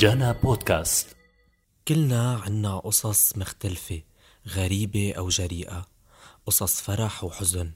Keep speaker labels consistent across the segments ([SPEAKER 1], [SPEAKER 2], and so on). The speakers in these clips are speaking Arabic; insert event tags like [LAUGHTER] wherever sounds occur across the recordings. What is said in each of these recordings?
[SPEAKER 1] جانا بودكاست.
[SPEAKER 2] كلنا عنا قصص مختلفة غريبة أو جريئة. قصص فرح وحزن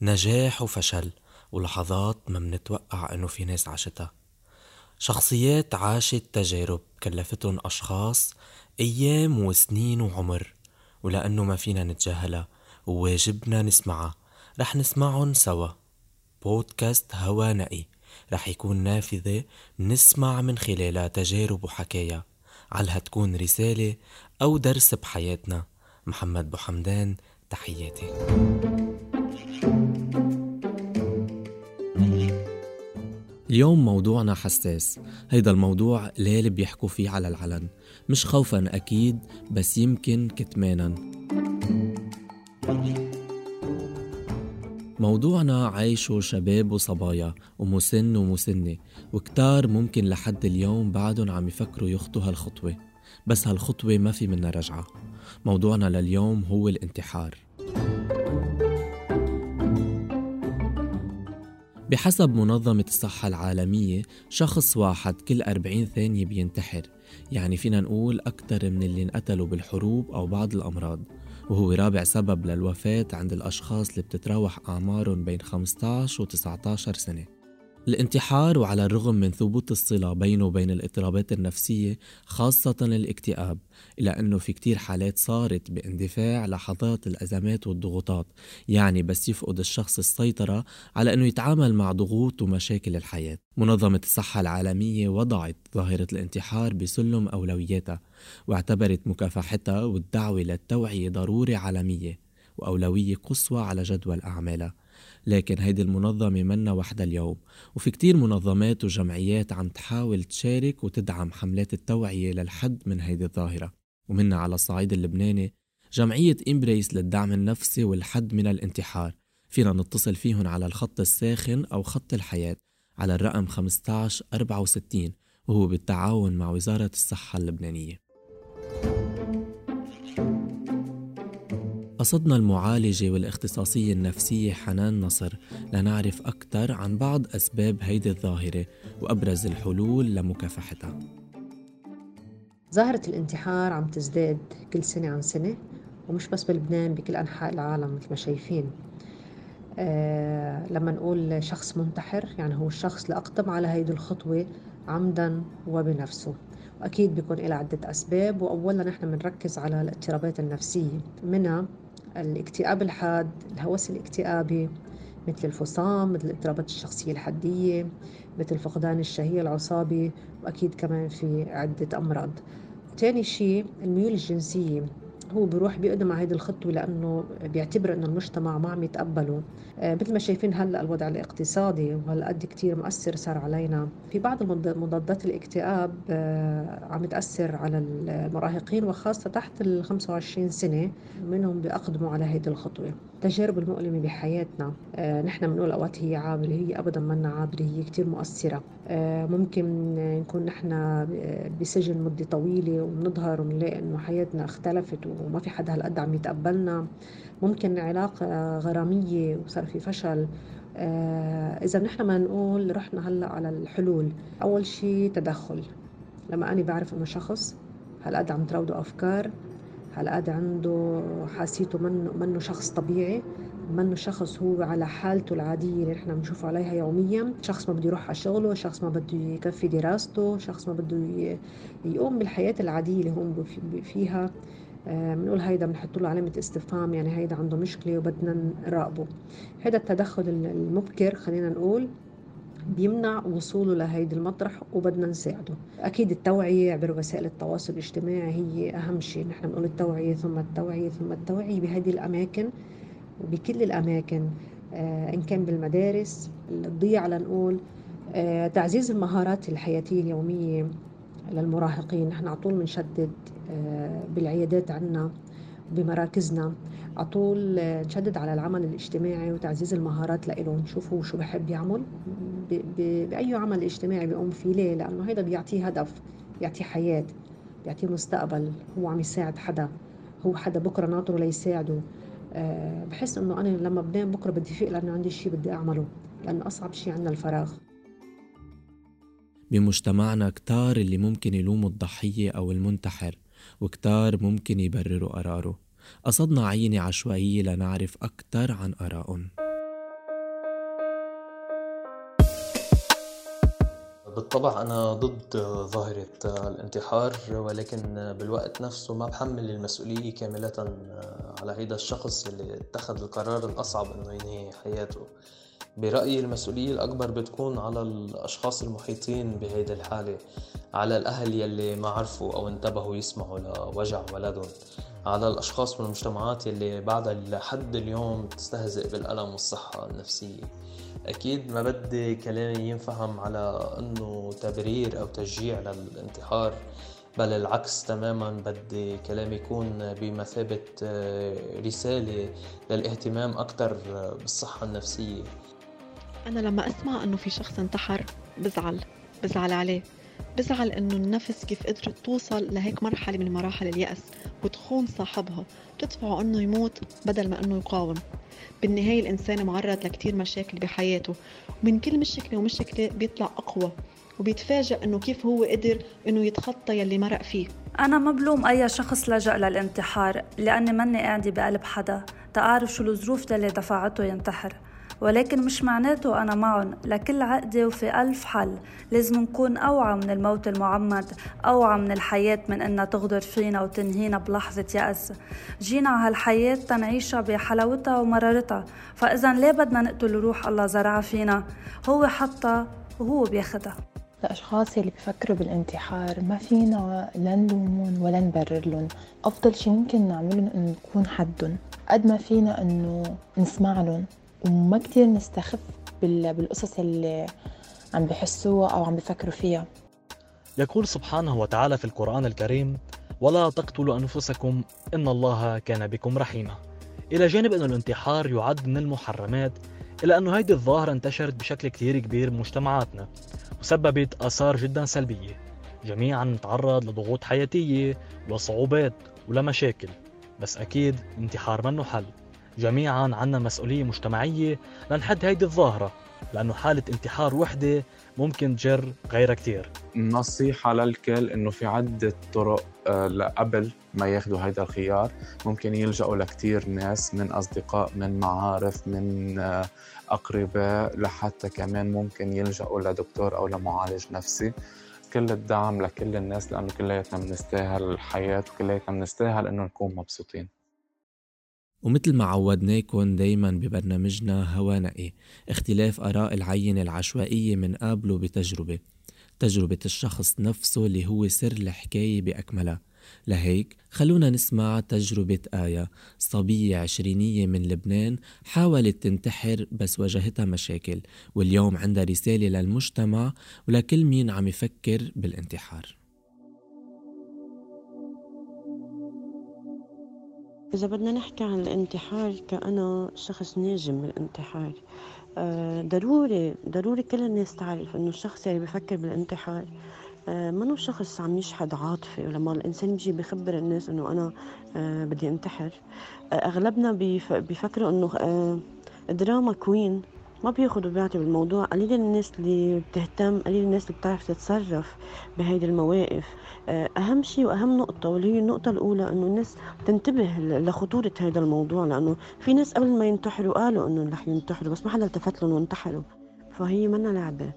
[SPEAKER 2] نجاح وفشل ولحظات ما منتوقع إنه في ناس عاشتها. شخصيات عاشت تجارب كلفتهم أشخاص أيام وسنين وعمر ولأنه ما فينا نتجاهلها وواجبنا نسمعها. رح نسمعهم سوا. بودكاست هوا نقي رح يكون نافذة نسمع من خلالها تجارب وحكايا. علها تكون رسالة أو درس بحياتنا. محمد بوحمدان تحياتي. اليوم موضوعنا حساس. هيدا الموضوع قليل بيحكوا فيه على العلن. مش خوفا أكيد بس يمكن كتمانا. موضوعنا عايشه شباب وصبايا ومسن ومسنة وكتار ممكن لحد اليوم بعدهم عم يفكروا يخطوا هالخطوة بس هالخطوة ما في منها رجعة. موضوعنا لليوم هو الانتحار. بحسب منظمة الصحة العالمية شخص واحد كل 40 ثانية بينتحر يعني فينا نقول أكثر من اللي انقتلوا بالحروب أو بعض الأمراض. وهو رابع سبب للوفاة عند الأشخاص اللي بتتراوح أعمارهم بين 15 و 19 سنة. الانتحار وعلى الرغم من ثبوت الصلة بينه وبين الاضطرابات النفسية خاصة الاكتئاب إلا أنه في كتير حالات صارت باندفاع لحظات الأزمات والضغوطات يعني بس يفقد الشخص السيطرة على أنه يتعامل مع ضغوط ومشاكل الحياة. منظمة الصحة العالمية وضعت ظاهرة الانتحار بسلم أولوياتها. واعتبرت مكافحتها والدعوة للتوعية ضرورة عالمية وأولوية قصوى على جدول أعمالها. لكن هيدي المنظمة منا وحدها اليوم وفي كتير منظمات وجمعيات عم تحاول تشارك وتدعم حملات التوعية للحد من هيدي الظاهرة. ومنا على الصعيد اللبناني جمعية إمبريس للدعم النفسي والحد من الانتحار. فينا نتصل فيهم على الخط الساخن أو خط الحياة على الرقم 1564 وهو بالتعاون مع وزارة الصحة اللبنانية. قصدنا المعالجة والاختصاصية النفسية حنان نصر لنعرف أكثر عن بعض أسباب هيدي الظاهرة وأبرز الحلول لمكافحتها.
[SPEAKER 3] ظاهرة الانتحار عم تزداد كل سنة عن سنة ومش بس بلبنان بكل أنحاء العالم مثل ما شايفين. آه لما نقول شخص منتحر يعني هو الشخص اللي أقدم على هيدي الخطوة عمدا وبنفسه. وأكيد بيكون لها عدة أسباب وأولا نحن بنركز على الاضطرابات النفسية. منها الاكتئاب الحاد الهوس الاكتئابي مثل الفصام مثل الاضطرابات الشخصية الحدية مثل فقدان الشهية العصابي وأكيد كمان في عدة أمراض. تاني شيء الميول الجنسية. هو بيروح بيقدم على هذه الخطوة لأنه بيعتبر أنه المجتمع ما عم يتقبله. آه، مثل ما شايفين هلأ الوضع الاقتصادي وهالقد كتير مؤثر صار علينا. في بعض مضادات الاكتئاب آه، عم تأثر على المراهقين وخاصة تحت ال 25 سنة منهم بيقدموا على هذه الخطوة. التجارب المؤلمة بحياتنا آه، نحن بنقول أوقات هي عابرة هي أبدا منا عابرة هي كتير مؤثرة. ممكن نكون نحن بسجن مدة طويلة وبنظهر ونلاقي إنه حياتنا اختلفت وما في حدا هالقد عم يتقبلنا. ممكن علاقة غرامية وصار في فشل. آه إذا نحن ما نقول رحنا هلأ على الحلول. أول شيء تدخل. لما أنا بعرف إنه شخص هالقد عم تراوده أفكار هالقد عنده حاسيته منه منه شخص طبيعي؟ منه شخص هو على حالته العادية اللي نحن بنشوف عليها يوميا. شخص ما بده يروح على شغله شخص ما بده يكفي دراسته شخص ما بده يقوم بالحياة العادية اللي هو فيها. بنقول آه، هيدا بنحط له علامة استفهام يعني هيدا عنده مشكلة وبدنا نراقبه. هيدا التدخل المبكر خلينا نقول. بيمنع وصوله لهيدي المطرح وبدنا نساعده. أكيد التوعية عبر وسائل التواصل الاجتماعي هي أهم شيء. نحن بنقول التوعية ثم التوعية ثم التوعية بهذه الأماكن وبكل الأماكن آه إن كان بالمدارس الضيعة لنقول آه تعزيز المهارات الحياتية اليومية للمراهقين. نحن على طول بنشدد آه، بالعيادات عنا بمراكزنا. على طول آه، نشدد على العمل الاجتماعي وتعزيز المهارات لإله نشوفه شو بحب يعمل. بأي عمل اجتماعي بيقوم فيه ليه؟ لأنه هيدا بيعطيه هدف بيعطيه حياة بيعطيه مستقبل. هو عم يساعد حدا هو حدا بكرة ناطره ليساعده. أه بحس إنه أنا لما بنام بكرة بدي فيق لأنه عندي شيء بدي أعمله لأنه أصعب شيء عندنا الفراغ.
[SPEAKER 2] بمجتمعنا كتار اللي ممكن يلوموا الضحية أو المنتحر وكتار ممكن يبرروا قراره. قصدنا عينة عشوائية لنعرف أكتر عن آرائهم.
[SPEAKER 1] بالطبع أنا ضد ظاهرة الانتحار ولكن بالوقت نفسه ما بحمل المسؤولية كاملة على هيدا الشخص اللي اتخذ القرار الأصعب إنه ينهي حياته. برأيي المسؤولية الأكبر بتكون على الأشخاص المحيطين بهيدي الحالة على الأهل يلي ما عرفوا أو انتبهوا يسمعوا لوجع ولدهم على الأشخاص والمجتمعات يلي بعدها لحد اليوم تستهزئ بالألم والصحة النفسية. أكيد ما بدي كلامي ينفهم على أنه تبرير أو تشجيع للانتحار بل العكس تماما بدي كلامي يكون بمثابة آه، رسالة للاهتمام أكثر بالصحة النفسية.
[SPEAKER 4] أنا لما أسمع أنه في شخص انتحر بزعل بزعل عليه. بزعل إنه النفس كيف قدرت توصل لهيك مرحلة من مراحل اليأس وتخون صاحبها تدفعه إنه يموت بدل ما إنه يقاوم. بالنهاية الإنسان معرض لكتير مشاكل بحياته ومن كل مشكلة ومشكلة بيطلع أقوى وبيتفاجأ إنه كيف هو قدر إنه يتخطى يلي مرق فيه.
[SPEAKER 5] أنا ما بلوم أي شخص لجأ للانتحار لأني مني قاعدة بقلب حدا تعرف شو الظروف اللي دفعته ينتحر. ولكن مش معناته أنا معهم لكل عقدة وفي ألف حل. لازم نكون أوعى من الموت المعمد أوعى من الحياة من إنها تغدر فينا وتنهينا بلحظة يأس. جينا على هالحياة تنعيشها بحلاوتها ومرارتها. فإذا ليه بدنا نقتل روح الله زرعها فينا؟ هو حطها وهو بياخدها.
[SPEAKER 6] الأشخاص اللي بفكروا بالانتحار ما فينا لا نلومهم ولا نبرر لهم. أفضل شي ممكن نعملهم إنه نكون حدهم قد ما فينا إنه نسمع لهم. وما كتير نستخف بالقصص اللي عم بحسوها أو عم بفكروا فيها.
[SPEAKER 7] يقول سبحانه وتعالى في القرآن الكريم ولا تقتلوا أنفسكم إن الله كان بكم رحيما. إلى جانب أن الانتحار يعد من المحرمات إلا أنه هيدي الظاهرة انتشرت بشكل كتير كبير بمجتمعاتنا وسببت آثار جدا سلبية. جميعا نتعرض لضغوط حياتية وصعوبات ولمشاكل. بس أكيد انتحار منه حل. جميعا عنا مسؤولية مجتمعية لنحد هيدي الظاهرة لأنه حالة انتحار وحدة ممكن تجر غيرها كتير.
[SPEAKER 8] نصيحة للكل إنه في عدة طرق آه، قبل ما ياخذوا هيدا الخيار. ممكن يلجأوا لكتير ناس من أصدقاء من معارف من آه، أقرباء لحتى كمان ممكن يلجأوا لدكتور أو لمعالج نفسي. كل الدعم لكل الناس لأنه كلياتنا بنستاهل الحياة وكلياتنا بنستاهل إنه نكون مبسوطين.
[SPEAKER 2] ومثل ما عودناكم دايما ببرنامجنا هوا نقي اختلاف آراء العينة العشوائية من قابله بتجربة تجربة الشخص نفسه اللي هو سر الحكاية بأكملها. لهيك خلونا نسمع تجربة آية صبية عشرينية من لبنان حاولت تنتحر بس واجهتها مشاكل واليوم عندها رسالة للمجتمع ولكل مين عم يفكر بالانتحار.
[SPEAKER 9] إذا بدنا نحكي عن الانتحار كأنا شخص ناجم بالانتحار آه، ضروري ضروري كل الناس تعرف إنه الشخص اللي بفكر بالانتحار آه، منو شخص عم يشحد عاطفة؟ ولما الإنسان بيجي بخبر الناس إنه أنا آه، بدي انتحر أغلبنا بيفكروا إنه دراما كوين. ما بياخدوا بيعطي بالموضوع. قليل الناس اللي بتهتم قليل الناس اللي بتعرف تتصرف بهيدي المواقف. آه، أهم شيء وأهم نقطة واللي هي النقطة الأولى إنه الناس تنتبه لخطورة هذا الموضوع. لأنه في ناس قبل ما ينتحروا قالوا إنه رح ينتحروا بس ما حدا التفت لهم وانتحروا. فهي منا لعبة.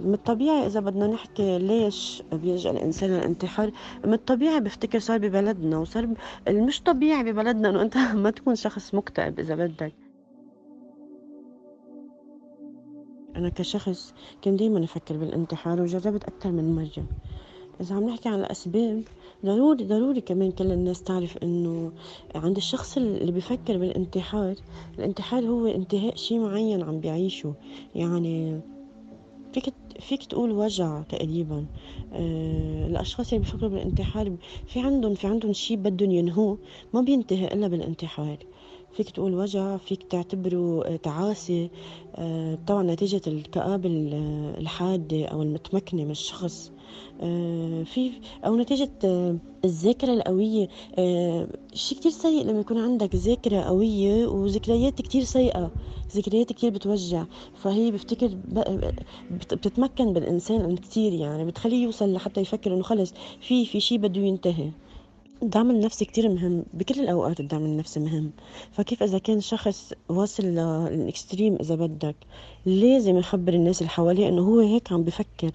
[SPEAKER 9] من الطبيعي إذا بدنا نحكي ليش بيلجأ الإنسان للانتحار من الطبيعي بفتكر صار ببلدنا وصار المش طبيعي ببلدنا إنه أنت [LAUGHS] ما تكون شخص مكتئب إذا بدك. أنا كشخص كان دايما أفكر بالانتحار وجربت أكثر من مرة. إذا عم نحكي عن الأسباب ضروري ضروري كمان كل الناس تعرف إنه عند الشخص اللي بيفكر بالانتحار الانتحار هو انتهاء شيء معين عم بيعيشه. يعني فيك فيك تقول وجع تقريبا. آه الأشخاص اللي بيفكروا بالانتحار في عندهم في عندهم شيء بدهم ينهوه ما بينتهي إلا بالانتحار. فيك تقول وجع فيك تعتبره تعاسة. طبعا نتيجة الكآبة الحادة أو المتمكنة من الشخص. في أو نتيجة الذاكرة القوية. شي كتير سيء لما يكون عندك ذاكرة قوية وذكريات كتير سيئة ذكريات كتير بتوجع. فهي بفتكر بتتمكن بالإنسان كتير يعني بتخليه يوصل لحتى يفكر إنه خلص في في شي بده ينتهي. الدعم النفسي كتير مهم بكل الأوقات الدعم النفسي مهم. فكيف إذا كان شخص واصل للإكستريم إذا بدك؟ لازم يخبر الناس اللي حواليه إنه هو هيك عم بفكر.